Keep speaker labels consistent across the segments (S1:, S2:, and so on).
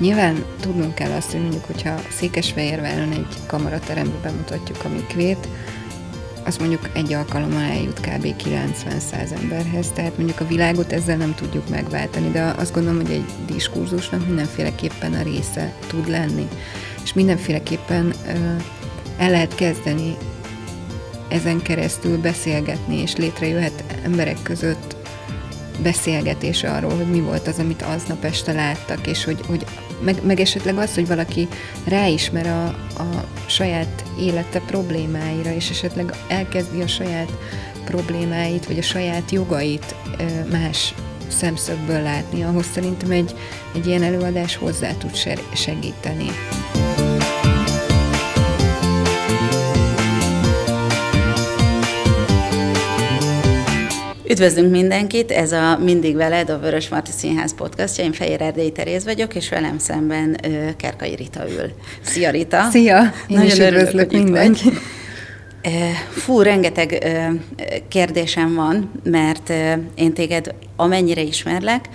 S1: Nyilván tudnunk kell azt, hogy mondjuk, hogyha Székesfehérváron egy kamaraterembe bemutatjuk a mikvét, az mondjuk egy alkalommal eljut kb. 90-100 emberhez, tehát mondjuk a világot ezzel nem tudjuk megváltani, de azt gondolom, hogy egy diskurzusnak mindenféleképpen a része tud lenni, és mindenféleképpen el lehet kezdeni ezen keresztül beszélgetni, és létrejöhet emberek között beszélgetés arról, hogy mi volt az, amit aznap este láttak, és hogy, hogy meg, meg esetleg az, hogy valaki ráismer a, a saját élete problémáira, és esetleg elkezdi a saját problémáit, vagy a saját jogait más szemszögből látni, ahhoz szerintem egy, egy ilyen előadás hozzá tud segíteni.
S2: Üdvözlünk mindenkit, ez a Mindig veled, a Vörös Marti Színház podcastja. Én Fehér Erdély Teréz vagyok, és velem szemben Kerkai Rita ül. Szia Rita!
S1: Szia! Én Nagyon is üdvözlök mindenkit!
S2: Fú, rengeteg kérdésem van, mert én téged amennyire ismerlek,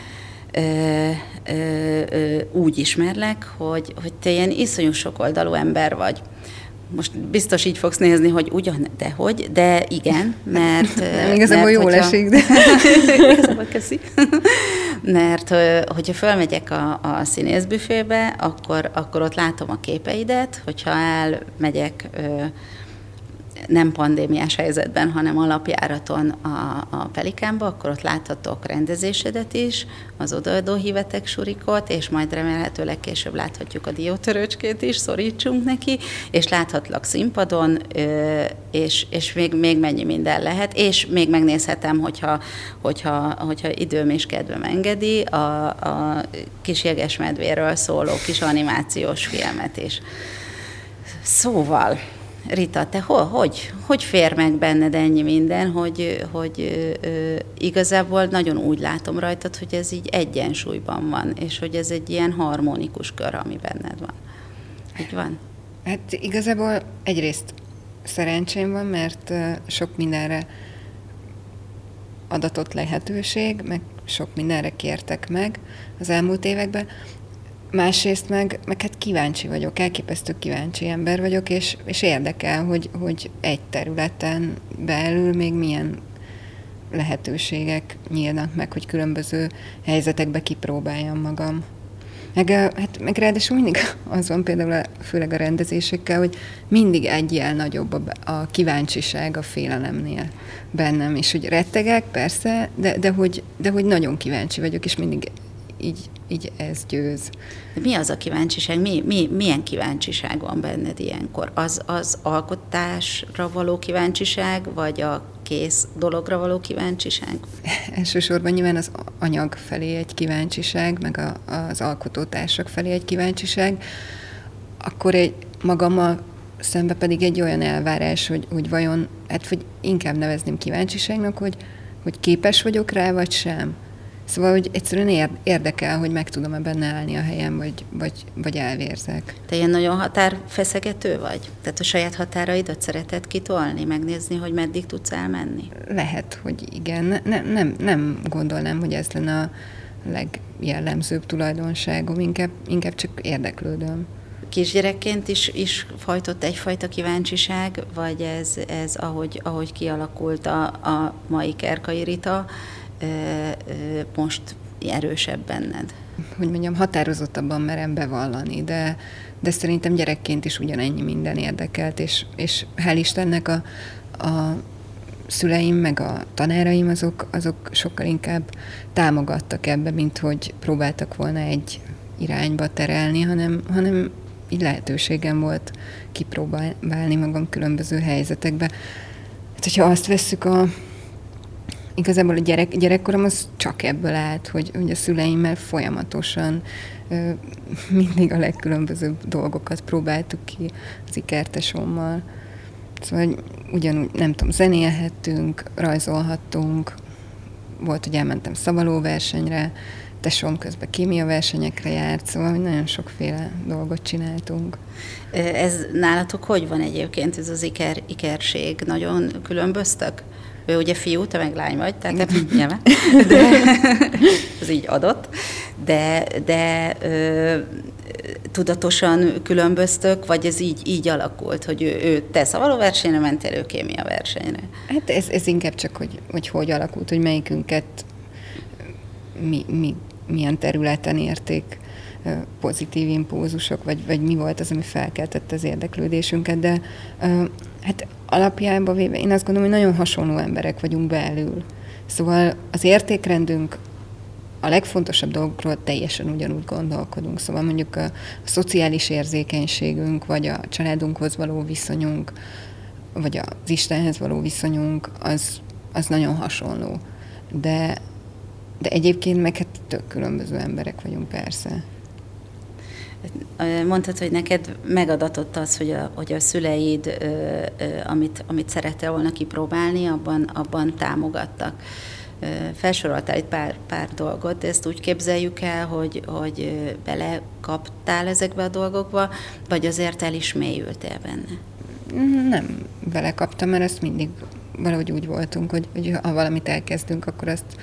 S2: úgy ismerlek, hogy, hogy te ilyen iszonyú sokoldalú ember vagy most biztos így fogsz nézni, hogy ugyan, de hogy, de igen, mert...
S1: Nem, igazából jól hogyha, esik, de...
S2: igazából köszi. mert hogyha fölmegyek a, a színészbüfébe, akkor, akkor ott látom a képeidet, hogyha elmegyek nem pandémiás helyzetben, hanem alapjáraton a, a Pelikánba, akkor ott láthatok rendezésedet is, az odaadó hívetek surikot, és majd remélhetőleg később láthatjuk a diótörőcskét is, szorítsunk neki, és láthatlak színpadon, és, és még, még mennyi minden lehet, és még megnézhetem, hogyha, hogyha, hogyha időm és kedvem engedi, a, a kis jegesmedvéről szóló kis animációs filmet is. Szóval, Rita, te ho, hogy, hogy fér meg benned ennyi minden, hogy, hogy ö, igazából nagyon úgy látom rajtad, hogy ez így egyensúlyban van, és hogy ez egy ilyen harmonikus kör, ami benned van. Így van?
S1: Hát igazából egyrészt szerencsém van, mert sok mindenre adatott lehetőség, meg sok mindenre kértek meg az elmúlt években. Másrészt meg, meg hát kíváncsi vagyok, elképesztő kíváncsi ember vagyok, és, és érdekel, hogy, hogy egy területen belül még milyen lehetőségek nyílnak meg, hogy különböző helyzetekbe kipróbáljam magam. Meg, hát, meg ráadásul mindig az van például, főleg a rendezésekkel, hogy mindig egy jel nagyobb a, a kíváncsiság a félelemnél bennem, és hogy rettegek, persze, de, de, hogy, de hogy nagyon kíváncsi vagyok, és mindig így, így ez győz.
S2: De mi az a kíváncsiság? Mi, mi, milyen kíváncsiság van benned ilyenkor? Az, az alkotásra való kíváncsiság, vagy a kész dologra való kíváncsiság?
S1: Elsősorban nyilván az anyag felé egy kíváncsiság, meg a, az alkotótársak felé egy kíváncsiság. Akkor egy magammal szembe pedig egy olyan elvárás, hogy, hogy vajon, hát hogy inkább nevezném kíváncsiságnak, hogy, hogy képes vagyok rá, vagy sem Szóval, hogy egyszerűen érdekel, hogy meg tudom-e benne állni a helyem, vagy, vagy, vagy elvérzek.
S2: Te ilyen nagyon határfeszegető vagy? Tehát a saját határaidat szereted kitolni, megnézni, hogy meddig tudsz elmenni?
S1: Lehet, hogy igen. Ne, nem, nem gondolnám, hogy ez lenne a legjellemzőbb tulajdonságom, inkább, inkább csak érdeklődöm.
S2: Kisgyerekként is, is fajtott egyfajta kíváncsiság, vagy ez, ez ahogy, ahogy kialakult a, a mai Kerkai Rita, most erősebb benned?
S1: Hogy mondjam, határozottabban merem bevallani, de, de szerintem gyerekként is ugyanennyi minden érdekelt, és, és hál' Istennek a, a szüleim, meg a tanáraim, azok, azok sokkal inkább támogattak ebbe, mint hogy próbáltak volna egy irányba terelni, hanem, hanem így lehetőségem volt kipróbálni magam különböző helyzetekbe. Hát, hogyha azt vesszük a igazából a gyerek, gyerekkorom az csak ebből állt, hogy, hogy a szüleimmel folyamatosan ö, mindig a legkülönbözőbb dolgokat próbáltuk ki az ikertesommal. Szóval hogy ugyanúgy, nem tudom, zenélhettünk, rajzolhattunk, volt, hogy elmentem szavalóversenyre, tesom közben kémia versenyekre járt, szóval nagyon sokféle dolgot csináltunk.
S2: Ez nálatok hogy van egyébként, ez az iker, ikerség? Nagyon különböztök? Ő ugye fiú, te meg lány vagy, tehát nyilván. De, ez így adott. De, de ö, tudatosan különböztök, vagy ez így, így alakult, hogy ő, ő te szavaló versenyre mentél, ő kémia versenyre?
S1: Hát ez, ez inkább csak, hogy, hogy hogy alakult, hogy melyikünket mi, mi, milyen területen érték pozitív impulzusok, vagy, vagy mi volt az, ami felkeltette az érdeklődésünket, de hát alapjában véve én azt gondolom, hogy nagyon hasonló emberek vagyunk belül. Szóval az értékrendünk a legfontosabb dolgokról teljesen ugyanúgy gondolkodunk. Szóval mondjuk a, szociális érzékenységünk, vagy a családunkhoz való viszonyunk, vagy az Istenhez való viszonyunk, az, az nagyon hasonló. De, de egyébként meg hát tök különböző emberek vagyunk persze.
S2: Mondtad, hogy neked megadatott az, hogy a, hogy a szüleid, ö, ö, amit, amit szerettél volna kipróbálni, abban, abban támogattak. Felsoroltál egy pár, pár dolgot, ezt úgy képzeljük el, hogy, hogy belekaptál ezekbe a dolgokba, vagy azért el is mélyültél benne?
S1: Nem belekaptam, mert ezt mindig valahogy úgy voltunk, hogy, hogy ha valamit elkezdünk, akkor azt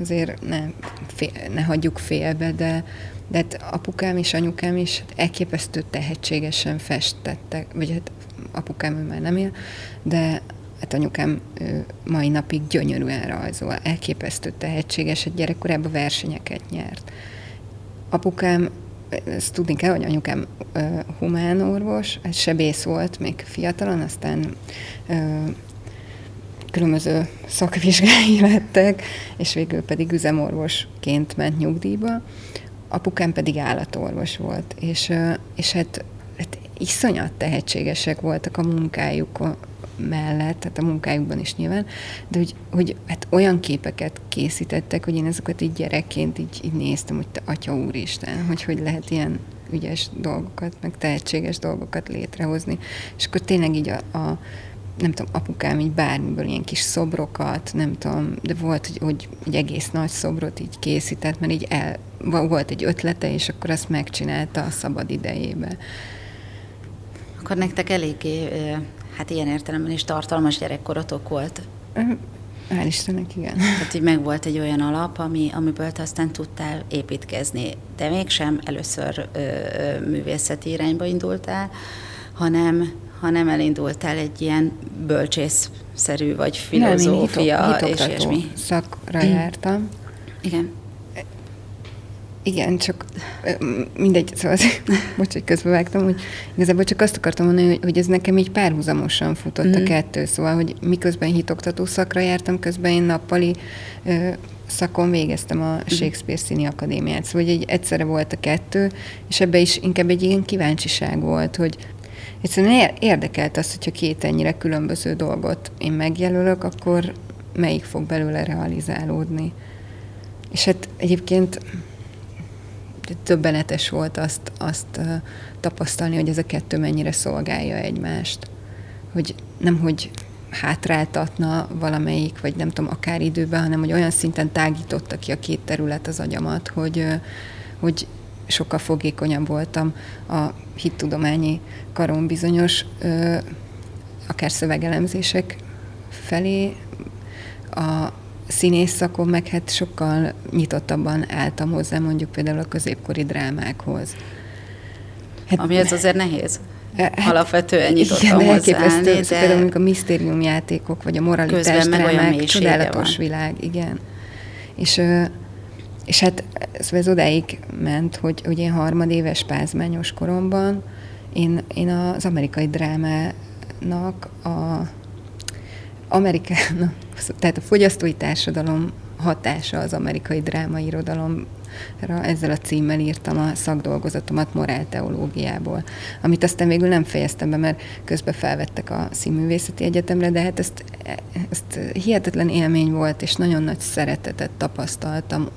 S1: azért ne, fél, ne hagyjuk félbe, de, de hát apukám és anyukám is elképesztő tehetségesen festettek, vagy hát apukám ő már nem él, de hát anyukám mai napig gyönyörűen rajzol, elképesztő tehetséges, egy gyerekkorában versenyeket nyert. Apukám, ezt tudni kell, hogy anyukám humán orvos, hát sebész volt még fiatalon, aztán különböző szakvizsgái lettek, és végül pedig üzemorvosként ment nyugdíjba. Apukám pedig állatorvos volt, és, és hát, hát iszonyat tehetségesek voltak a munkájuk mellett, tehát a munkájukban is nyilván, de hogy, hogy hát olyan képeket készítettek, hogy én ezeket így gyerekként így, így néztem, hogy te atya úristen, hogy hogy lehet ilyen ügyes dolgokat, meg tehetséges dolgokat létrehozni. És akkor tényleg így a, a nem tudom, apukám így bármiből ilyen kis szobrokat, nem tudom, de volt, hogy, hogy egy egész nagy szobrot így készített, mert így el, volt egy ötlete, és akkor azt megcsinálta a szabad idejébe.
S2: Akkor nektek eléggé, hát ilyen értelemben is tartalmas gyerekkorotok volt.
S1: Hál' Istennek, igen.
S2: Tehát így meg volt egy olyan alap, ami, amiből te aztán tudtál építkezni, de mégsem először ö, ö, művészeti irányba indultál, hanem hanem elindultál egy ilyen bölcsészszerű, vagy filozófia,
S1: Nem, és ilyesmi. szakra jártam.
S2: Igen.
S1: Igen, csak mindegy, szóval bocs, hogy közbevágtam, hogy igazából csak azt akartam mondani, hogy, hogy ez nekem így párhuzamosan futott mm-hmm. a mhm. kettő, szóval, hogy miközben hitoktató szakra jártam, közben én nappali ö, szakon végeztem a mhm. Shakespeare Színi Akadémiát, szóval hogy egy egyszerre volt a kettő, és ebbe is inkább egy ilyen kíváncsiság volt, hogy Egyszerűen érdekelt az, hogyha két ennyire különböző dolgot én megjelölök, akkor melyik fog belőle realizálódni. És hát egyébként többenetes volt azt, azt tapasztalni, hogy ez a kettő mennyire szolgálja egymást. Hogy nem, hogy hátráltatna valamelyik, vagy nem tudom, akár időben, hanem hogy olyan szinten tágította ki a két terület az agyamat, hogy, hogy sokkal fogékonyabb voltam a hittudományi karon bizonyos ö, akár szövegelemzések felé, a színész szakon meg hát sokkal nyitottabban álltam hozzá mondjuk például a középkori drámákhoz.
S2: Hát, Ami ez azért nehéz. Hát, Alapvetően nyitottam
S1: igen, elképesztő, de... például a misztériumjátékok, vagy a moralitás drámák, csodálatos van. világ, igen. És és hát ez odáig ment, hogy, hogy én harmadéves pázmányos koromban én, én az amerikai drámának a Amerikának, tehát a fogyasztói társadalom hatása az amerikai drámairodalomra, ezzel a címmel írtam a szakdolgozatomat morálteológiából, amit aztán végül nem fejeztem be, mert közben felvettek a Színművészeti Egyetemre, de hát ezt, ezt hihetetlen élmény volt, és nagyon nagy szeretetet tapasztaltam,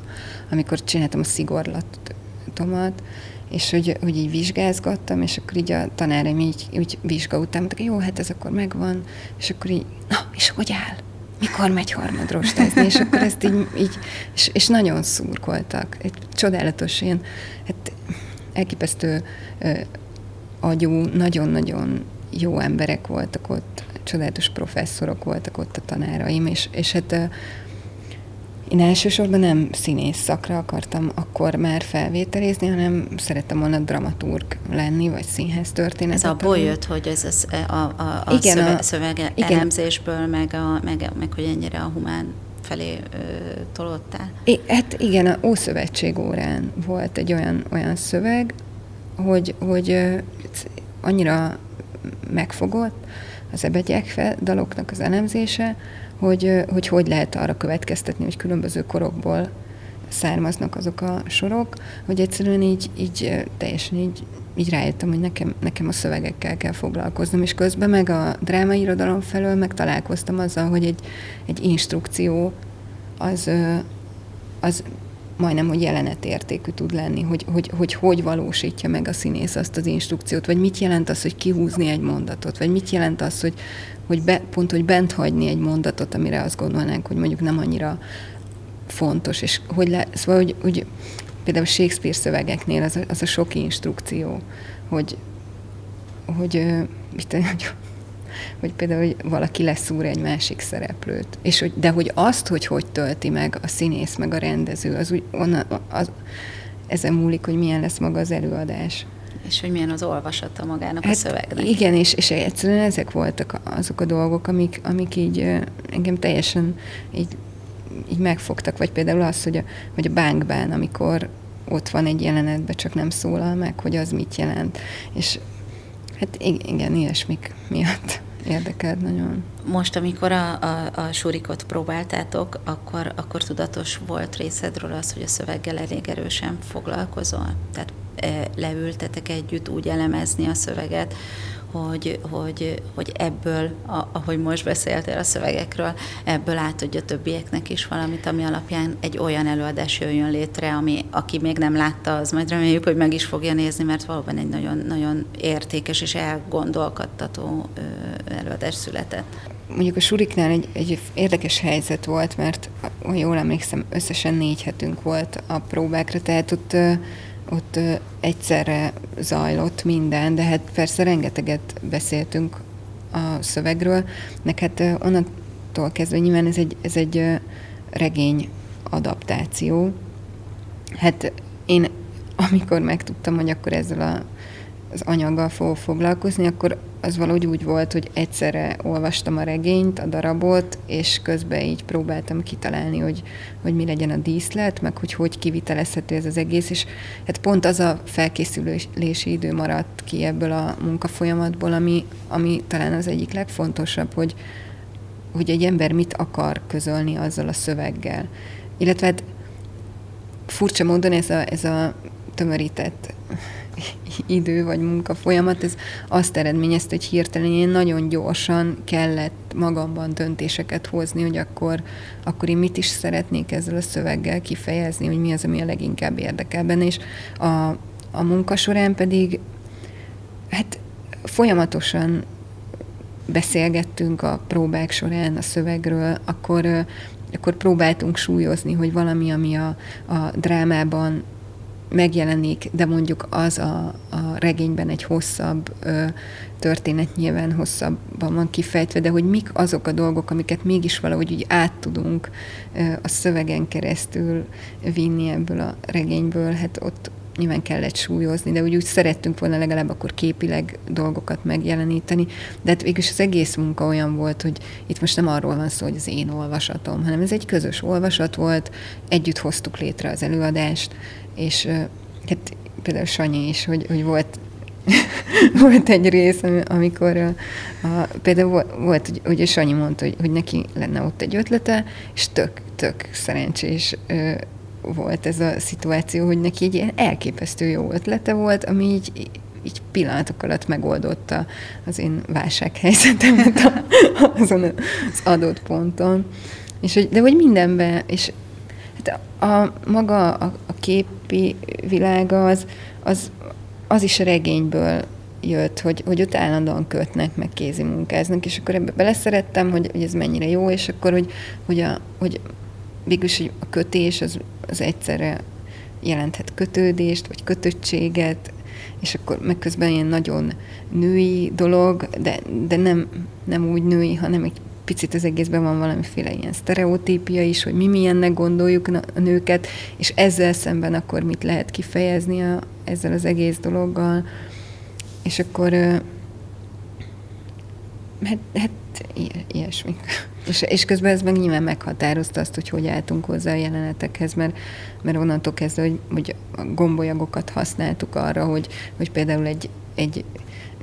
S1: amikor csináltam a szigorlatomat, és hogy, hogy így vizsgázgattam, és akkor így a tanáraim így, így vizsga után mondták, jó, hát ez akkor megvan, és akkor így, na, és hogy áll? mikor megy harmadrostázni, és akkor ezt így, így és, és nagyon szurkoltak. Egy csodálatos ilyen, hát elképesztő ö, agyú, nagyon-nagyon jó emberek voltak ott, csodálatos professzorok voltak ott a tanáraim, és, és hát én elsősorban nem színész szakra akartam akkor már felvételizni, hanem szerettem volna dramaturg lenni, vagy színház történet.
S2: Ez abból jött, hogy ez az, a, a, a igen, szöveg, a, szöveg igen. elemzésből, meg, a, meg, meg hogy ennyire a humán felé ö, tolódtál?
S1: I, hát igen, a Ószövetség órán volt egy olyan, olyan szöveg, hogy, hogy ö, annyira megfogott az ebegyek daloknak az elemzése, hogy, hogy hogy lehet arra következtetni, hogy különböző korokból származnak azok a sorok, hogy egyszerűen így, így teljesen így, így rájöttem, hogy nekem, nekem a szövegekkel kell foglalkoznom, és közben meg a drámai irodalom felől meg találkoztam azzal, hogy egy, egy instrukció az, az majdnem, hogy jelenetértékű tud lenni, hogy, hogy, hogy hogy valósítja meg a színész azt az instrukciót, vagy mit jelent az, hogy kihúzni egy mondatot, vagy mit jelent az, hogy, hogy be, pont, hogy bent hagyni egy mondatot, amire azt gondolnánk, hogy mondjuk nem annyira fontos, és hogy le, szóval, hogy, hogy például Shakespeare szövegeknél az a, az a sok instrukció, hogy, hogy, mit hogy, hogy például hogy valaki leszúr egy másik szereplőt. És hogy, de hogy azt, hogy hogy tölti meg a színész, meg a rendező, az úgy onna, az, ezen múlik, hogy milyen lesz maga az előadás.
S2: És hogy milyen az olvasata magának hát a szövegnek.
S1: Igen, és, és egyszerűen ezek voltak azok a dolgok, amik, amik így engem teljesen így, így megfogtak, vagy például az, hogy a, hogy a bankban, amikor ott van egy jelenetben, csak nem szólal meg, hogy az mit jelent. És hát igen, ilyesmik miatt érdekelt nagyon.
S2: Most, amikor a, a, a surikot próbáltátok, akkor, akkor tudatos volt részedről az, hogy a szöveggel elég erősen foglalkozol? Tehát leültetek együtt úgy elemezni a szöveget, hogy, hogy, hogy ebből, ahogy most beszéltél a szövegekről, ebből átadja többieknek is valamit, ami alapján egy olyan előadás jöjjön létre, ami aki még nem látta, az majd reméljük, hogy meg is fogja nézni, mert valóban egy nagyon, nagyon értékes és elgondolkodtató előadás született.
S1: Mondjuk a Suriknál egy, egy érdekes helyzet volt, mert ha jól emlékszem, összesen négy hetünk volt a próbákra, tehát ott ott egyszerre zajlott minden, de hát persze rengeteget beszéltünk a szövegről, meg hát onnantól kezdve nyilván ez egy, ez egy regény adaptáció. Hát én amikor megtudtam, hogy akkor ezzel a, az anyaggal fogok foglalkozni, akkor az valahogy úgy volt, hogy egyszerre olvastam a regényt, a darabot, és közben így próbáltam kitalálni, hogy, hogy mi legyen a díszlet, meg hogy hogy kivitelezhető ez az egész, és hát pont az a felkészülési idő maradt ki ebből a munkafolyamatból, ami, ami talán az egyik legfontosabb, hogy, hogy egy ember mit akar közölni azzal a szöveggel. Illetve hát furcsa módon ez a, ez a tömörített idő vagy munka folyamat, ez azt eredményezte, hogy hirtelen én nagyon gyorsan kellett magamban döntéseket hozni, hogy akkor, akkor én mit is szeretnék ezzel a szöveggel kifejezni, hogy mi az, ami a leginkább érdekel benne, és a, a munka során pedig hát folyamatosan beszélgettünk a próbák során a szövegről, akkor, akkor próbáltunk súlyozni, hogy valami, ami a, a drámában megjelenik, de mondjuk az a, a regényben egy hosszabb ö, történet nyilván hosszabban van kifejtve, de hogy mik azok a dolgok, amiket mégis valahogy úgy át tudunk ö, a szövegen keresztül vinni ebből a regényből, hát ott nyilván kellett súlyozni, de úgy, úgy szerettünk volna legalább akkor képileg dolgokat megjeleníteni, de hát végülis az egész munka olyan volt, hogy itt most nem arról van szó, hogy az én olvasatom, hanem ez egy közös olvasat volt, együtt hoztuk létre az előadást, és hát például Sanyi is, hogy, hogy volt volt egy rész, amikor a, a, például volt, hogy, a Sanyi mondta, hogy, hogy neki lenne ott egy ötlete, és tök, tök szerencsés ö, volt ez a szituáció, hogy neki egy ilyen elképesztő jó ötlete volt, ami így, így pillanatok alatt megoldotta az én válsághelyzetemet a, azon az adott ponton. És hogy, de hogy mindenben, és hát a, a maga a, a képi világa az, az, az is a regényből jött, hogy, hogy ott állandóan kötnek, meg kézi munkáznak, és akkor ebbe beleszerettem, hogy, hogy ez mennyire jó, és akkor, hogy, hogy, a, hogy végülis a kötés az, az egyszerre jelenthet kötődést, vagy kötöttséget, és akkor meg közben ilyen nagyon női dolog, de, de nem, nem úgy női, hanem egy picit az egészben van valamiféle ilyen sztereotípia is, hogy mi milyennek gondoljuk a nőket, és ezzel szemben akkor mit lehet kifejezni a, ezzel az egész dologgal. És akkor hát, hát ilyesmi. És, és közben ez meg nyilván meghatározta azt, hogy hogy álltunk hozzá a jelenetekhez, mert, mert onnantól kezdve, hogy, hogy gombolyagokat használtuk arra, hogy, hogy például egy, egy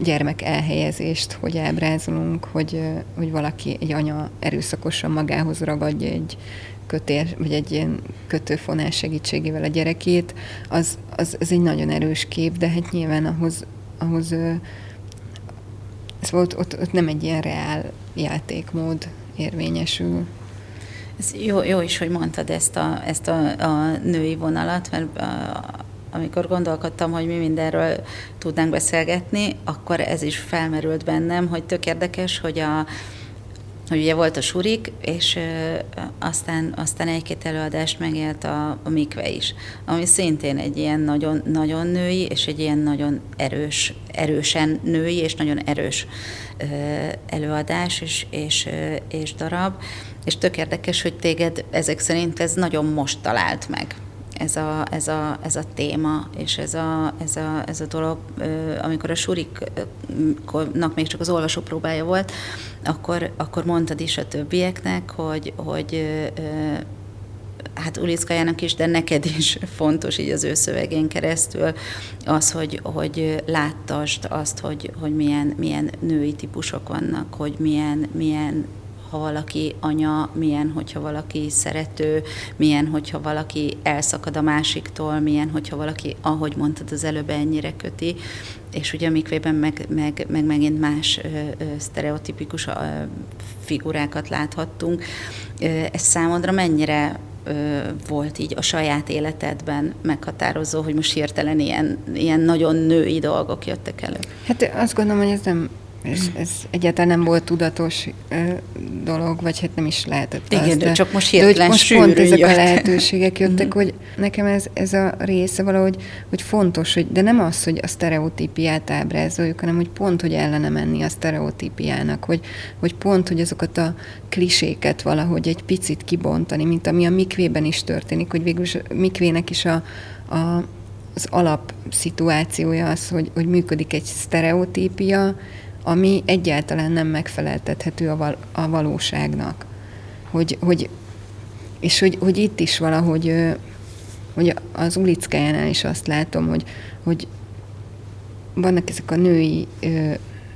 S1: gyermek elhelyezést, hogy ábrázolunk, hogy, hogy valaki, egy anya erőszakosan magához ragadja egy kötér, vagy egy ilyen kötőfonás segítségével a gyerekét, az, az, az egy nagyon erős kép, de hát nyilván ahhoz, ahhoz ez volt, ott, ott nem egy ilyen reál játékmód érvényesül.
S2: Ez jó, jó is, hogy mondtad ezt a, ezt a, a női vonalat, mert a, amikor gondolkodtam, hogy mi mindenről tudnánk beszélgetni, akkor ez is felmerült bennem, hogy tök érdekes, hogy a, hogy ugye volt a surik, és aztán, aztán egy-két előadást megélt a, a mikve is, ami szintén egy ilyen nagyon, nagyon női, és egy ilyen nagyon erős, erősen női, és nagyon erős előadás és, és, és darab, és tök érdekes, hogy téged ezek szerint ez nagyon most talált meg ez a, ez a, ez a téma, és ez a, ez a, ez a dolog, amikor a suriknak még csak az olvasó próbája volt, akkor, akkor mondtad is a többieknek, hogy, hogy hát Ulickájának is, de neked is fontos így az ő szövegén keresztül az, hogy, hogy láttasd azt, hogy, hogy milyen, milyen női típusok vannak, hogy milyen, milyen ha valaki anya, milyen, hogyha valaki szerető, milyen, hogyha valaki elszakad a másiktól, milyen, hogyha valaki, ahogy mondtad az előbb, ennyire köti, és ugye a mikvében meg, meg, meg megint más ö, ö, sztereotipikus ö, figurákat láthattunk. Ö, ez számodra mennyire volt így a saját életedben meghatározó, hogy most hirtelen ilyen, ilyen nagyon női dolgok jöttek elő?
S1: Hát azt gondolom, hogy ez nem ez, ez egyáltalán nem volt tudatos uh, dolog, vagy hát nem is lehetett
S2: Igen,
S1: az,
S2: de csak most hirtelen de
S1: most pont ezek jött. a lehetőségek jöttek, hogy nekem ez, ez a része valahogy, hogy fontos, hogy, de nem az, hogy a sztereotípiát ábrázoljuk, hanem hogy pont, hogy ellene menni a sztereotípiának, hogy, hogy pont, hogy azokat a kliséket valahogy egy picit kibontani, mint ami a mikvében is történik, hogy végül a mikvének is a, a az alapszituációja az, hogy, hogy működik egy sztereotípia, ami egyáltalán nem megfeleltethető a, val- a valóságnak. Hogy, hogy, és hogy, hogy itt is valahogy, hogy az ulickájánál is azt látom, hogy, hogy vannak ezek a női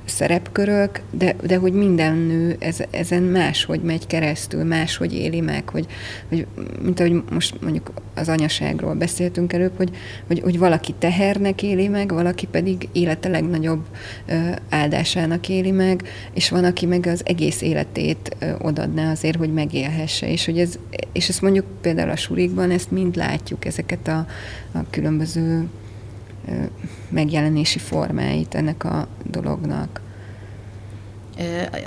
S1: szerepkörök, de, de hogy minden nő ez, ezen máshogy megy keresztül, máshogy éli meg, hogy, hogy mint ahogy most mondjuk az anyaságról beszéltünk előbb, hogy, hogy, hogy valaki tehernek éli meg, valaki pedig élete legnagyobb áldásának éli meg, és van, aki meg az egész életét odadná azért, hogy megélhesse, és hogy ez, és ezt mondjuk például a surikban ezt mind látjuk, ezeket a, a különböző megjelenési formáit ennek a dolognak.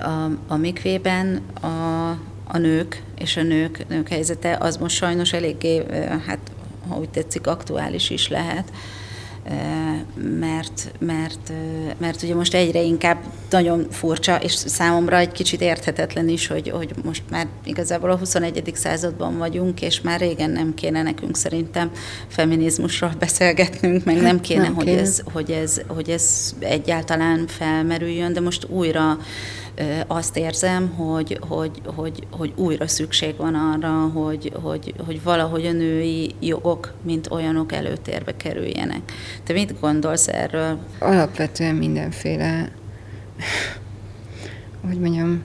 S2: A, a mikvében a, a nők és a nők, nők helyzete az most sajnos eléggé, hát ha úgy tetszik, aktuális is lehet mert, mert, mert ugye most egyre inkább nagyon furcsa, és számomra egy kicsit érthetetlen is, hogy, hogy most már igazából a 21. században vagyunk, és már régen nem kéne nekünk szerintem feminizmusról beszélgetnünk, meg nem kéne, nem hogy, kéne. Ez, hogy, ez, hogy ez egyáltalán felmerüljön, de most újra azt érzem, hogy, hogy, hogy, hogy újra szükség van arra, hogy, hogy, hogy valahogy a női jogok, mint olyanok előtérbe kerüljenek. Te mit gondolsz erről?
S1: Alapvetően mindenféle, hogy mondjam,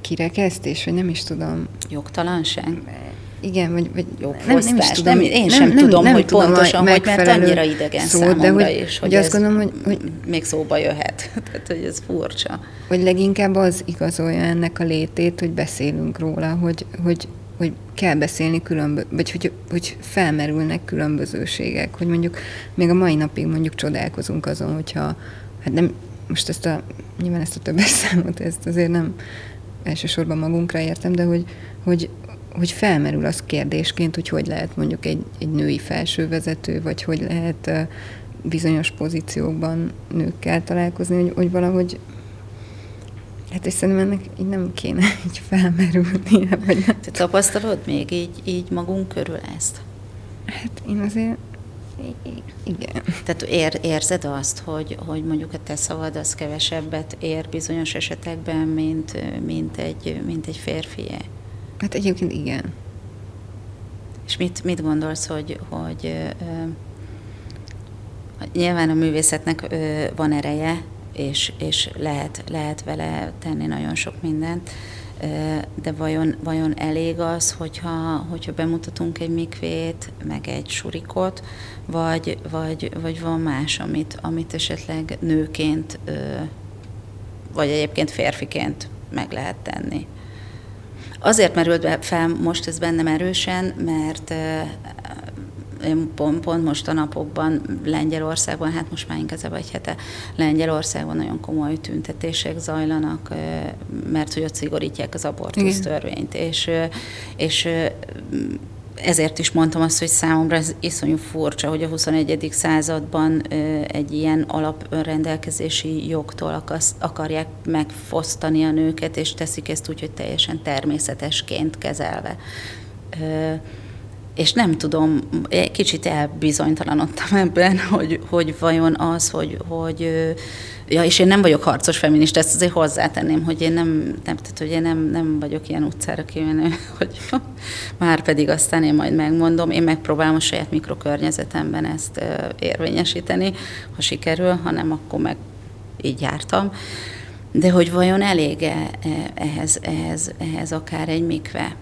S1: kirekesztés, vagy nem is tudom.
S2: Jogtalanság?
S1: Igen, vagy, vagy
S2: nem, nem is tudom. Nem, én sem nem, tudom, nem, hogy tudom pontosan, hogy mert annyira idegen szó, számomra de hogy, is, hogy, hogy azt gondolom, hogy, hogy még szóba jöhet. Tehát, hogy ez furcsa.
S1: Hogy leginkább az igazolja ennek a létét, hogy beszélünk róla, hogy, hogy, hogy kell beszélni különböző, vagy hogy, hogy felmerülnek különbözőségek, hogy mondjuk még a mai napig mondjuk csodálkozunk azon, hogyha, hát nem, most ezt a, nyilván ezt a többes számot, ezt azért nem elsősorban magunkra értem, de hogy, hogy hogy felmerül az kérdésként, hogy hogy lehet mondjuk egy, egy női felsővezető, vagy hogy lehet bizonyos pozíciókban nőkkel találkozni, hogy, hogy valahogy Hát és szerintem ennek így nem kéne így felmerülni. Vagy nem.
S2: Te tapasztalod még így, így magunk körül ezt?
S1: Hát én azért igen.
S2: Tehát ér, érzed azt, hogy, hogy mondjuk a te szavad az kevesebbet ér bizonyos esetekben, mint, mint, egy, mint egy férfié?
S1: Hát egyébként igen.
S2: És mit, mit gondolsz, hogy, hogy ö, nyilván a művészetnek ö, van ereje, és, és lehet, lehet vele tenni nagyon sok mindent, de vajon, vajon elég az, hogyha, hogyha bemutatunk egy mikvét, meg egy surikot, vagy, vagy, vagy van más, amit, amit esetleg nőként, vagy egyébként férfiként meg lehet tenni? Azért merült fel most ez bennem erősen, mert én pont, pont most a napokban Lengyelországban, hát most már inkább egy hete Lengyelországban nagyon komoly tüntetések zajlanak, mert hogy ott szigorítják az abortusz törvényt, és, és ezért is mondtam azt, hogy számomra ez iszonyú furcsa, hogy a 21. században egy ilyen alaprendelkezési jogtól akarják megfosztani a nőket, és teszik ezt úgy, hogy teljesen természetesként kezelve és nem tudom, kicsit elbizonytalanodtam ebben, hogy, hogy vajon az, hogy, hogy ja, és én nem vagyok harcos feminista, ezt azért hozzátenném, hogy én nem, nem, tehát, hogy én nem, nem vagyok ilyen utcára kimenő, hogy már pedig aztán én majd megmondom, én megpróbálom a saját mikrokörnyezetemben ezt érvényesíteni, ha sikerül, ha nem, akkor meg így jártam. De hogy vajon elég-e ehhez, ehhez, ehhez akár egy mikve?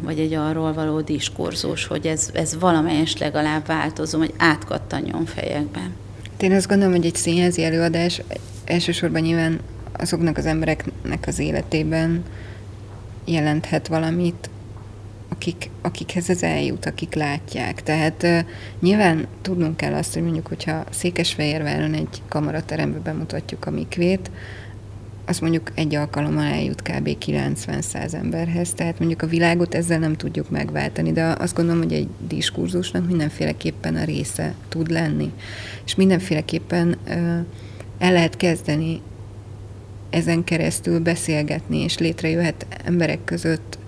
S2: Vagy egy arról való diskurzus, hogy ez, ez valamelyest legalább változó, hogy átkattanjon fejekben.
S1: Én azt gondolom, hogy egy színházi előadás elsősorban nyilván azoknak az embereknek az életében jelenthet valamit, akik, akikhez ez eljut, akik látják. Tehát uh, nyilván tudnunk kell azt, hogy mondjuk, hogyha Székesfehérváron egy kamaraterembe bemutatjuk a mikvét, az mondjuk egy alkalommal eljut kb. 90-100 emberhez, tehát mondjuk a világot ezzel nem tudjuk megváltani, de azt gondolom, hogy egy diskurzusnak mindenféleképpen a része tud lenni, és mindenféleképpen el lehet kezdeni ezen keresztül beszélgetni, és létrejöhet emberek között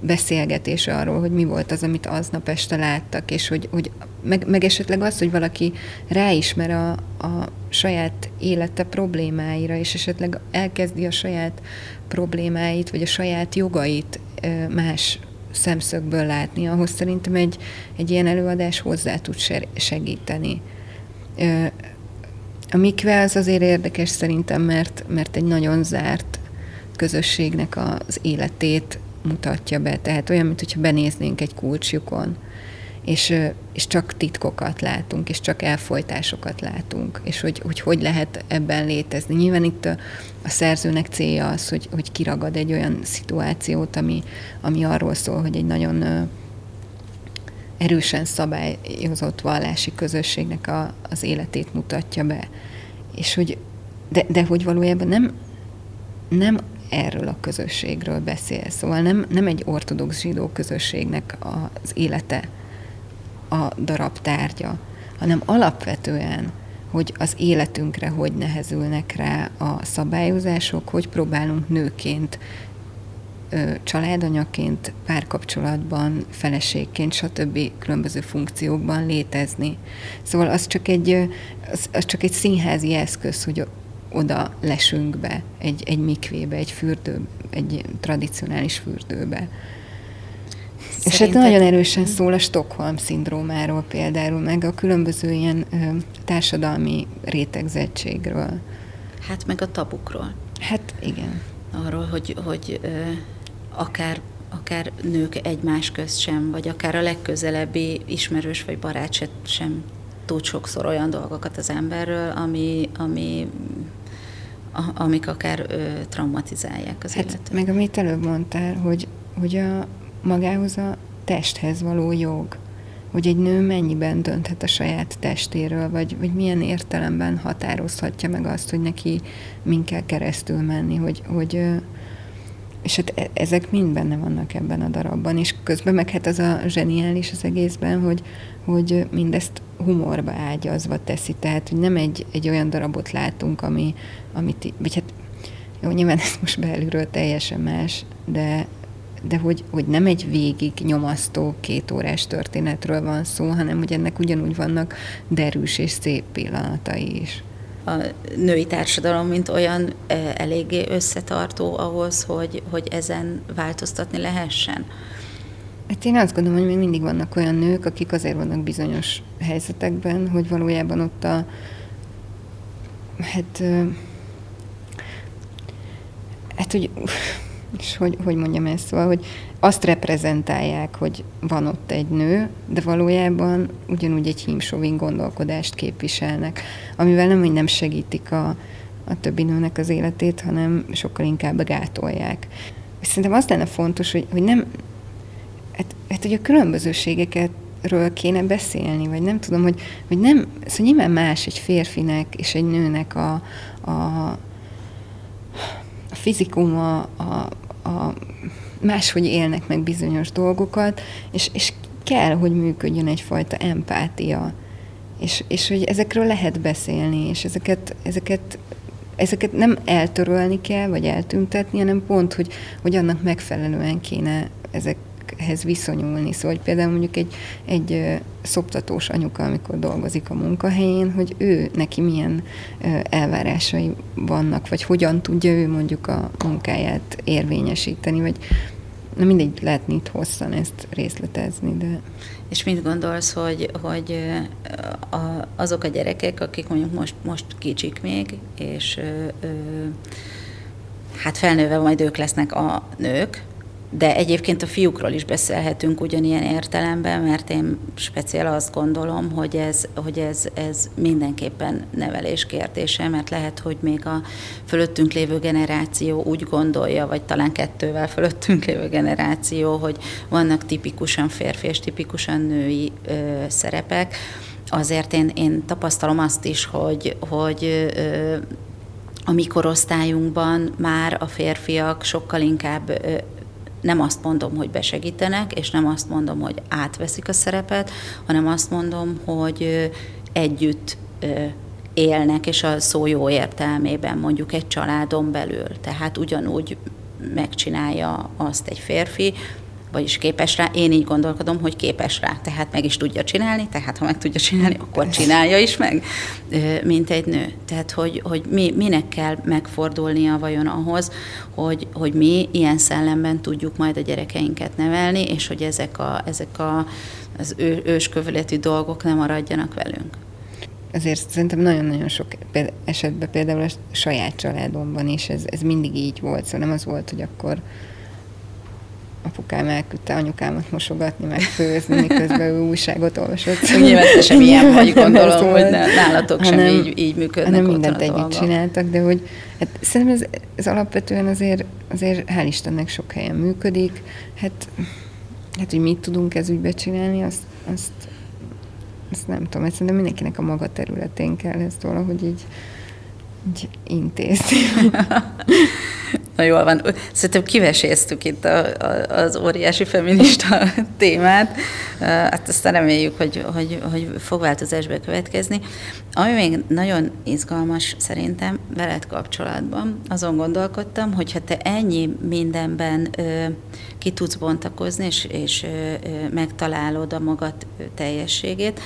S1: beszélgetés arról, hogy mi volt az, amit aznap este láttak, és hogy, hogy meg, meg esetleg az, hogy valaki ráismer a, a saját élete problémáira, és esetleg elkezdi a saját problémáit, vagy a saját jogait más szemszögből látni, ahhoz szerintem egy, egy ilyen előadás hozzá tud segíteni. A mikve az azért érdekes szerintem, mert, mert egy nagyon zárt közösségnek az életét mutatja be. Tehát olyan, mintha benéznénk egy kulcsjukon, és, és csak titkokat látunk, és csak elfolytásokat látunk, és hogy hogy, hogy lehet ebben létezni. Nyilván itt a, a szerzőnek célja az, hogy, hogy kiragad egy olyan szituációt, ami, ami arról szól, hogy egy nagyon erősen szabályozott vallási közösségnek a, az életét mutatja be. És hogy, de, de hogy valójában nem, nem erről a közösségről beszél. Szóval nem, nem egy ortodox zsidó közösségnek az élete a darab tárgya, hanem alapvetően, hogy az életünkre hogy nehezülnek rá a szabályozások, hogy próbálunk nőként, családanyaként, párkapcsolatban, feleségként, stb. különböző funkciókban létezni. Szóval az csak egy, az, az csak egy színházi eszköz, hogy oda lesünk be egy, egy mikvébe, egy fürdő, egy tradicionális fürdőbe. És hát nagyon erősen szól a Stockholm szindrómáról például, meg a különböző ilyen ö, társadalmi rétegzettségről.
S2: Hát meg a tabukról.
S1: Hát igen.
S2: Arról, hogy, hogy ö, akár akár nők egymás közt sem, vagy akár a legközelebbi ismerős vagy barát sem, sem tud sokszor olyan dolgokat az emberről, ami, ami amik akár ö, traumatizálják az hát, életet.
S1: Meg amit előbb mondtál, hogy, hogy a magához a testhez való jog, hogy egy nő mennyiben dönthet a saját testéről, vagy, vagy milyen értelemben határozhatja meg azt, hogy neki min kell keresztül menni, hogy, hogy és hát e, ezek mind benne vannak ebben a darabban, és közben meg hát az a zseniális az egészben, hogy, hogy mindezt humorba ágyazva teszi, tehát hogy nem egy, egy olyan darabot látunk, ami, amit, vagy hát jó, nyilván ez most belülről teljesen más, de, de hogy, hogy nem egy végig nyomasztó két órás történetről van szó, hanem hogy ennek ugyanúgy vannak derűs és szép pillanatai is.
S2: A női társadalom, mint olyan eléggé összetartó ahhoz, hogy, hogy ezen változtatni lehessen?
S1: Hát én azt gondolom, hogy még mindig vannak olyan nők, akik azért vannak bizonyos helyzetekben, hogy valójában ott a hát hát, hogy és hogy, hogy mondjam ezt, szóval, hogy azt reprezentálják, hogy van ott egy nő, de valójában ugyanúgy egy hímsovin gondolkodást képviselnek, amivel nem, hogy nem segítik a, a többi nőnek az életét, hanem sokkal inkább gátolják. És szerintem az lenne fontos, hogy, hogy nem, hát, hát hogy a különbözőségeket ről kéne beszélni, vagy nem tudom, hogy, hogy nem, szóval nyilván más egy férfinek és egy nőnek a, a a fizikuma, a, a máshogy élnek meg bizonyos dolgokat, és, és kell, hogy működjön egyfajta empátia, és, és hogy ezekről lehet beszélni, és ezeket, ezeket, ezeket nem eltörölni kell, vagy eltüntetni, hanem pont, hogy, hogy annak megfelelően kéne ezek, ehhez viszonyulni. Szóval hogy például mondjuk egy, egy szoptatós anyuka, amikor dolgozik a munkahelyén, hogy ő neki milyen elvárásai vannak, vagy hogyan tudja ő mondjuk a munkáját érvényesíteni, vagy na mindegy, lehetne itt hosszan ezt részletezni, de...
S2: És mit gondolsz, hogy, hogy a, azok a gyerekek, akik mondjuk most, most kicsik még, és ö, ö, hát felnőve majd ők lesznek a nők, de egyébként a fiúkról is beszélhetünk ugyanilyen értelemben, mert én speciál azt gondolom, hogy ez, hogy ez, ez mindenképpen nevelés kérdése, mert lehet, hogy még a fölöttünk lévő generáció úgy gondolja, vagy talán kettővel fölöttünk lévő generáció, hogy vannak tipikusan férfi és tipikusan női ö, szerepek. Azért én, én tapasztalom azt is, hogy, hogy ö, a mi korosztályunkban már a férfiak sokkal inkább nem azt mondom, hogy besegítenek, és nem azt mondom, hogy átveszik a szerepet, hanem azt mondom, hogy együtt élnek, és a szó jó értelmében mondjuk egy családon belül. Tehát ugyanúgy megcsinálja azt egy férfi, vagyis képes rá. Én így gondolkodom, hogy képes rá, tehát meg is tudja csinálni, tehát ha meg tudja csinálni, akkor csinálja is meg, mint egy nő. Tehát, hogy, hogy mi, minek kell megfordulnia vajon ahhoz, hogy, hogy mi ilyen szellemben tudjuk majd a gyerekeinket nevelni, és hogy ezek, a, ezek a, az ő, őskövületű dolgok nem maradjanak velünk?
S1: Azért szerintem nagyon-nagyon sok esetben például a saját családomban is ez, ez mindig így volt, szóval nem az volt, hogy akkor apukám elküldte anyukámat mosogatni, meg főzni, miközben ő újságot olvasott.
S2: Nyilván te sem ilyen vagy, gondolom, szóval, hogy nálatok sem hanem, így, így működnek
S1: hanem mindent együtt csináltak, de hogy hát szerintem ez, ez alapvetően azért, azért hál' Istennek sok helyen működik. Hát, hát hogy mit tudunk ez ügybe csinálni, azt, azt, azt nem tudom, ezt szerintem mindenkinek a maga területén kell ezt valahogy így, így intézni.
S2: Na jól van. Szerintem kiveséztük itt a, a, az óriási feminista témát. Hát aztán reméljük, hogy, hogy, hogy fog változásba következni. Ami még nagyon izgalmas szerintem veled kapcsolatban, azon gondolkodtam, hogy ha te ennyi mindenben ö, ki tudsz bontakozni, és, és ö, megtalálod a magad teljességét,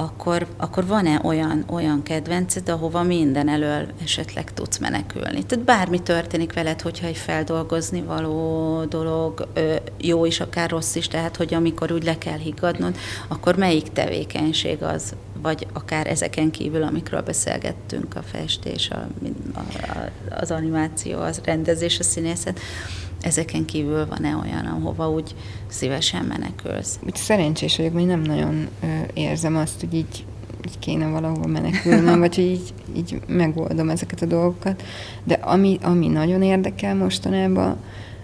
S2: akkor, akkor van-e olyan, olyan kedvenced, ahova minden elől esetleg tudsz menekülni? Tehát bármi történik veled, hogyha egy feldolgozni való dolog, jó is, akár rossz is, tehát hogy amikor úgy le kell higgadnod, akkor melyik tevékenység az, vagy akár ezeken kívül, amikről beszélgettünk, a festés, a, a, az animáció, az rendezés, a színészet, ezeken kívül van-e olyan, ahova úgy szívesen menekülsz?
S1: Úgy szerencsés vagyok, hogy nem nagyon ö, érzem azt, hogy így, így kéne valahol menekülnöm, vagy hogy így, így megoldom ezeket a dolgokat. De ami, ami nagyon érdekel mostanában,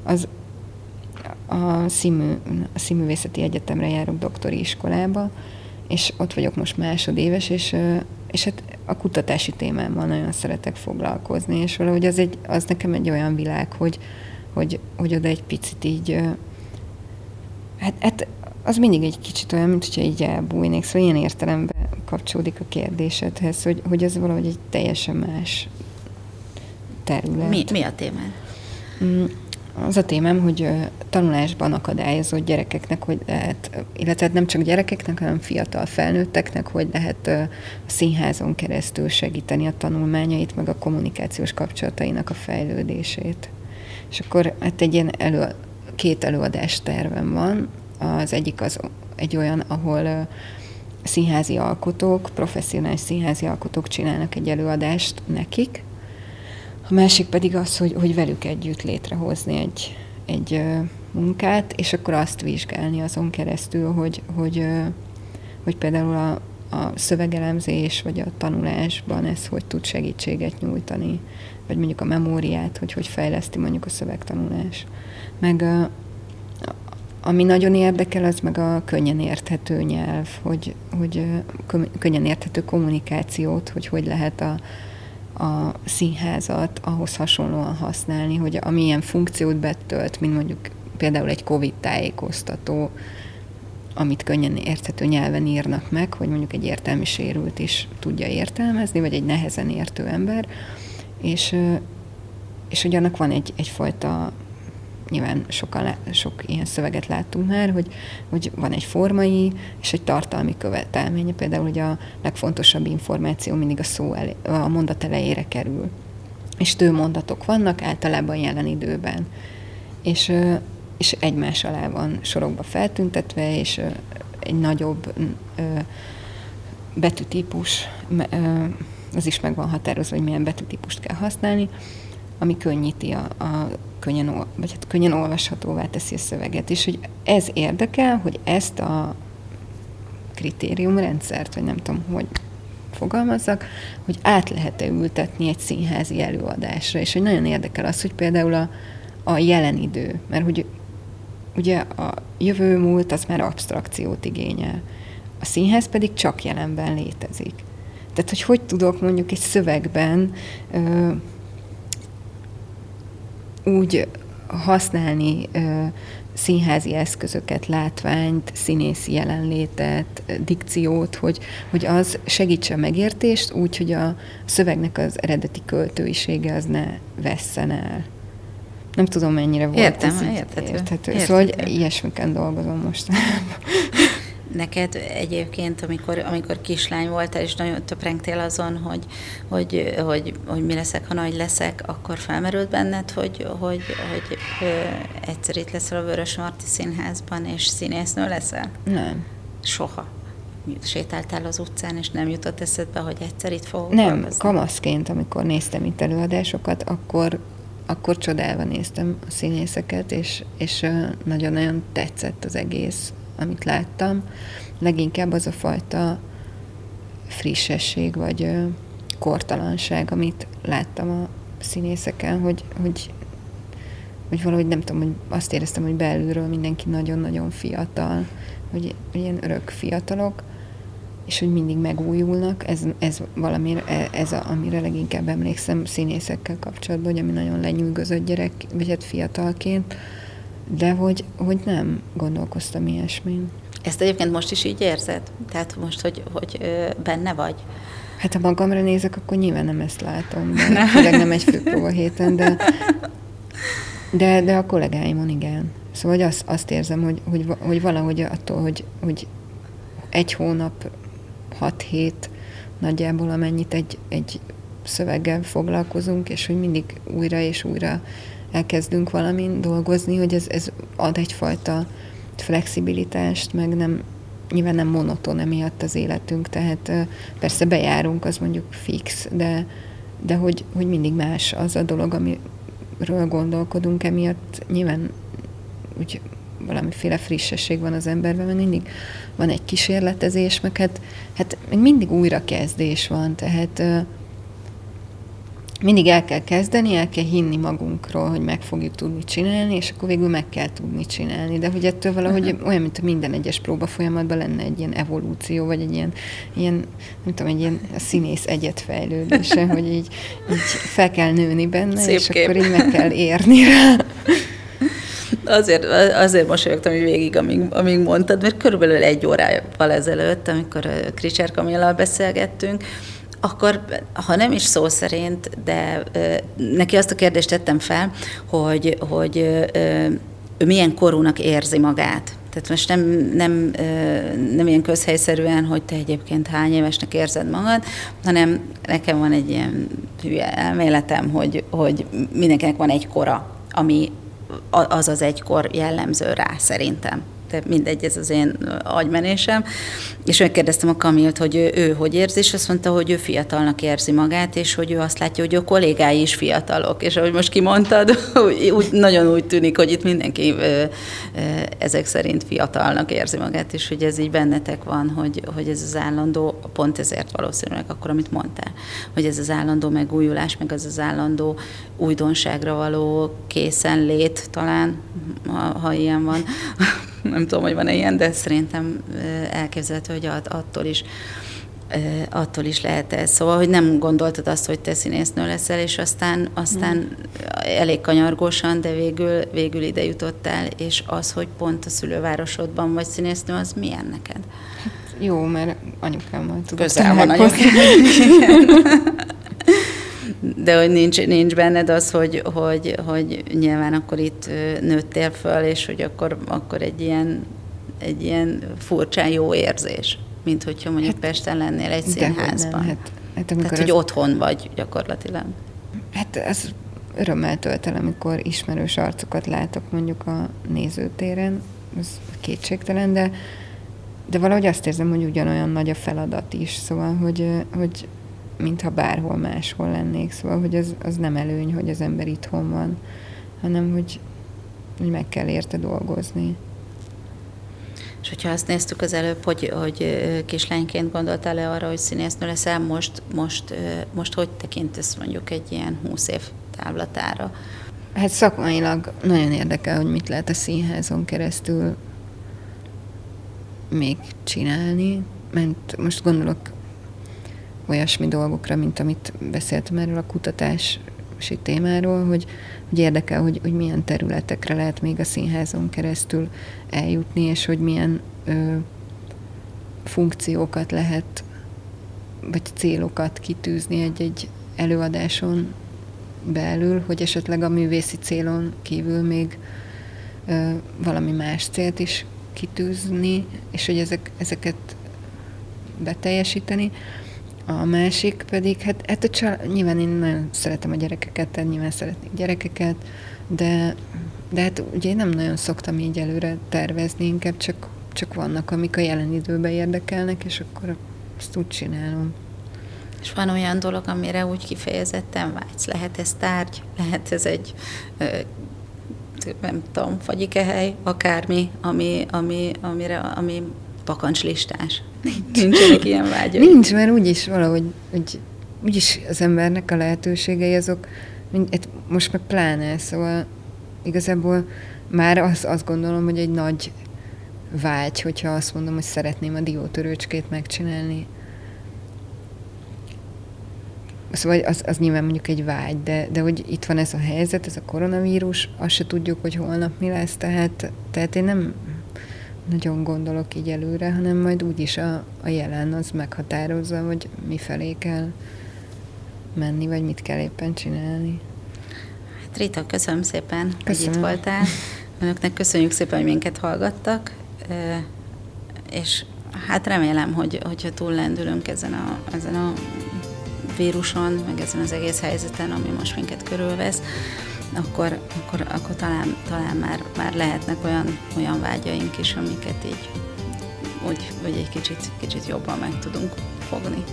S1: az a, színmű, a Színművészeti Egyetemre járok doktori iskolába, és ott vagyok most másodéves, és, és hát a kutatási témámmal nagyon szeretek foglalkozni, és valahogy az, egy, az nekem egy olyan világ, hogy, hogy, hogy oda egy picit így, hát, hát az mindig egy kicsit olyan, mint hogyha így elbújnék, szóval ilyen értelemben kapcsolódik a kérdésedhez, hogy, hogy ez valahogy egy teljesen más terület.
S2: Mi, mi a témád?
S1: Mm, az a témám, hogy tanulásban akadályozott gyerekeknek, hogy lehet, illetve nem csak gyerekeknek, hanem fiatal felnőtteknek, hogy lehet a színházon keresztül segíteni a tanulmányait, meg a kommunikációs kapcsolatainak a fejlődését. És akkor hát egy ilyen elő, két előadás tervem van. Az egyik az egy olyan, ahol színházi alkotók, professzionális színházi alkotók csinálnak egy előadást nekik, a másik pedig az, hogy, hogy velük együtt létrehozni egy, egy munkát, és akkor azt vizsgálni azon keresztül, hogy, hogy, hogy például a, a szövegelemzés vagy a tanulásban ez hogy tud segítséget nyújtani, vagy mondjuk a memóriát, hogy hogy fejleszti mondjuk a szövegtanulás. Meg ami nagyon érdekel, az meg a könnyen érthető nyelv, hogy, hogy könnyen érthető kommunikációt, hogy hogy lehet a, a színházat ahhoz hasonlóan használni, hogy amilyen funkciót betölt, mint mondjuk például egy COVID tájékoztató, amit könnyen érthető nyelven írnak meg, hogy mondjuk egy értelmi sérült is tudja értelmezni, vagy egy nehezen értő ember, és, és hogy annak van egy, egyfajta nyilván sokan, sok ilyen szöveget láttunk már, hogy, hogy van egy formai és egy tartalmi követelménye. Például, hogy a legfontosabb információ mindig a szó elé, a mondat elejére kerül. És tő mondatok vannak, általában jelen időben. És, és egymás alá van sorokba feltüntetve, és egy nagyobb betűtípus, az is meg van határozva, hogy milyen betűtípust kell használni, ami könnyíti a, a könnyen, vagy hát könnyen olvashatóvá teszi a szöveget. És hogy ez érdekel, hogy ezt a kritériumrendszert, vagy nem tudom, hogy fogalmazzak, hogy át lehet-e ültetni egy színházi előadásra, és hogy nagyon érdekel az, hogy például a, a jelen idő, mert hogy ugye a jövő múlt az már abstrakciót igényel, a színház pedig csak jelenben létezik. Tehát, hogy hogy tudok mondjuk egy szövegben ö, úgy használni színházi eszközöket, látványt, színészi jelenlétet, dikciót, hogy, hogy az segítse a megértést úgy, hogy a szövegnek az eredeti költőisége az ne vesszen el. Nem tudom, mennyire volt
S2: Értem,
S1: ez
S2: érthető.
S1: érthető. érthető. Szóval, hogy ilyesmiken dolgozom most.
S2: Neked egyébként, amikor, amikor kislány voltál, és nagyon töprengtél azon, hogy, hogy, hogy, hogy mi leszek, ha nagy leszek, akkor felmerült benned, hogy, hogy, hogy ö, egyszer itt leszel a Vörös Marti Színházban, és színésznő leszel?
S1: Nem.
S2: Soha. Sétáltál az utcán, és nem jutott eszedbe, hogy egyszer itt fogok
S1: Nem,
S2: dolgozni?
S1: kamaszként, amikor néztem itt előadásokat, akkor akkor csodálva néztem a színészeket, és, és nagyon-nagyon tetszett az egész amit láttam, leginkább az a fajta frissesség, vagy kortalanság, amit láttam a színészeken, hogy, hogy, hogy valahogy nem tudom, hogy azt éreztem, hogy belülről mindenki nagyon-nagyon fiatal, hogy ilyen örök fiatalok, és hogy mindig megújulnak, ez, ez valami, e, ez a, amire leginkább emlékszem színészekkel kapcsolatban, hogy ami nagyon lenyűgözött gyerek, vagy hát fiatalként, de hogy, hogy nem gondolkoztam ilyesmin.
S2: Ezt egyébként most is így érzed? Tehát most, hogy, hogy benne vagy?
S1: Hát ha magamra nézek, akkor nyilván nem ezt látom. De, főleg nem egy főpróba héten, de, de, de a kollégáimon igen. Szóval hogy azt, azt érzem, hogy, hogy, hogy valahogy attól, hogy, hogy egy hónap, hat hét nagyjából, amennyit egy, egy szöveggel foglalkozunk, és hogy mindig újra és újra elkezdünk valamin dolgozni, hogy ez, ez ad egyfajta flexibilitást, meg nem, nyilván nem monoton emiatt az életünk, tehát persze bejárunk, az mondjuk fix, de, de hogy, hogy mindig más az a dolog, amiről gondolkodunk, emiatt. Nyilván úgy valamiféle frissesség van az emberben, mert mindig van egy kísérletezés, meg hát, hát mindig újrakezdés van, tehát mindig el kell kezdeni, el kell hinni magunkról, hogy meg fogjuk tudni csinálni, és akkor végül meg kell tudni csinálni. De hogy ettől valahogy uh-huh. olyan, mint a minden egyes próba folyamatban lenne egy ilyen evolúció, vagy egy ilyen, ilyen nem tudom, egy ilyen színész egyet fejlődése, hogy így, így fel kell nőni benne, Szép és kép. akkor így meg kell érni rá.
S2: Azért, azért mosolyogtam hogy végig, amíg, amíg mondtad, mert körülbelül egy órával ezelőtt, amikor Kricser Kamillal beszélgettünk, akkor, ha nem is szó szerint, de neki azt a kérdést tettem fel, hogy, hogy ő milyen korúnak érzi magát. Tehát most nem, nem, nem ilyen közhelyszerűen, hogy te egyébként hány évesnek érzed magad, hanem nekem van egy ilyen hülye elméletem, hogy, hogy mindenkinek van egy kora, ami az az egykor jellemző rá szerintem de mindegy, ez az én agymenésem. És megkérdeztem a Kamilt, hogy ő, ő hogy érzi, és azt mondta, hogy ő fiatalnak érzi magát, és hogy ő azt látja, hogy a kollégái is fiatalok. És ahogy most kimondtad, úgy, nagyon úgy tűnik, hogy itt mindenki ö, ö, ezek szerint fiatalnak érzi magát, és hogy ez így bennetek van, hogy, hogy ez az állandó, pont ezért valószínűleg akkor, amit mondtál, hogy ez az állandó megújulás, meg az az állandó újdonságra való készenlét talán, ha, ha ilyen van, nem tudom, hogy van-e ilyen, de szerintem elképzelhető, hogy attól is attól is lehet ez. Szóval, hogy nem gondoltad azt, hogy te színésznő leszel, és aztán, aztán mm. elég kanyargósan, de végül, végül ide jutottál, és az, hogy pont a szülővárosodban vagy színésznő, az milyen neked?
S1: Hát jó, mert anyukámmal tudok
S2: Közel van anyukám. de hogy nincs, nincs benned az, hogy, hogy, hogy nyilván akkor itt nőttél föl, és hogy akkor, akkor egy ilyen, egy ilyen furcsán jó érzés, mint hogyha mondjuk hát, Pesten lennél egy színházban. Nem, hát, hát Tehát, az... hogy otthon vagy gyakorlatilag.
S1: Hát ez örömmel tölt el, amikor ismerős arcokat látok mondjuk a nézőtéren, ez kétségtelen, de, de valahogy azt érzem, hogy ugyanolyan nagy a feladat is, szóval, hogy, hogy mintha bárhol máshol lennék. Szóval, hogy az, az nem előny, hogy az ember itthon van, hanem hogy, hogy meg kell érte dolgozni.
S2: És hogyha azt néztük az előbb, hogy, hogy kislányként gondoltál-e arra, hogy színésznő leszel, most, most, most hogy tekintesz mondjuk egy ilyen húsz év távlatára?
S1: Hát szakmailag nagyon érdekel, hogy mit lehet a színházon keresztül még csinálni, mert most gondolok olyasmi dolgokra, mint amit beszéltem erről a kutatási témáról, hogy, hogy érdekel, hogy, hogy milyen területekre lehet még a színházon keresztül eljutni, és hogy milyen ö, funkciókat lehet, vagy célokat kitűzni egy-egy előadáson belül, hogy esetleg a művészi célon kívül még ö, valami más célt is kitűzni, és hogy ezek, ezeket beteljesíteni. A másik pedig, hát, hát a csal- nyilván én nagyon szeretem a gyerekeket, tehát nyilván szeretnék gyerekeket, de, de hát ugye én nem nagyon szoktam így előre tervezni, inkább csak, csak vannak, amik a jelen időben érdekelnek, és akkor azt úgy csinálom.
S2: És van olyan dolog, amire úgy kifejezetten vágysz? Lehet ez tárgy, lehet ez egy nem tudom, fagyikehely, akármi, ami, ami, amire, ami pakancslistás. Nincs. Nincsenek ilyen vágyai.
S1: Nincs, mert úgyis valahogy, hogy úgyis az embernek a lehetőségei azok, mind, most meg pláne, szóval igazából már az, azt gondolom, hogy egy nagy vágy, hogyha azt mondom, hogy szeretném a diótörőcskét megcsinálni. Szóval az, az nyilván mondjuk egy vágy, de, de hogy itt van ez a helyzet, ez a koronavírus, azt se tudjuk, hogy holnap mi lesz, tehát, tehát én nem, nagyon gondolok így előre, hanem majd úgyis a, a jelen az meghatározza, hogy mi felé kell menni, vagy mit kell éppen csinálni.
S2: Hát Rita, köszönöm szépen, köszönöm. hogy itt voltál. Önöknek köszönjük szépen, hogy minket hallgattak, és hát remélem, hogy, hogyha túllendülünk ezen a, ezen a víruson, meg ezen az egész helyzeten, ami most minket körülvesz, akkor, akkor, akkor talán, talán már, már lehetnek olyan, olyan vágyaink is, amiket így úgy, hogy egy kicsit, kicsit jobban meg tudunk fogni,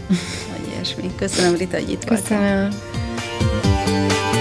S2: vagy ilyesmi. Köszönöm, Rita, hogy itt
S1: Köszönöm. voltál.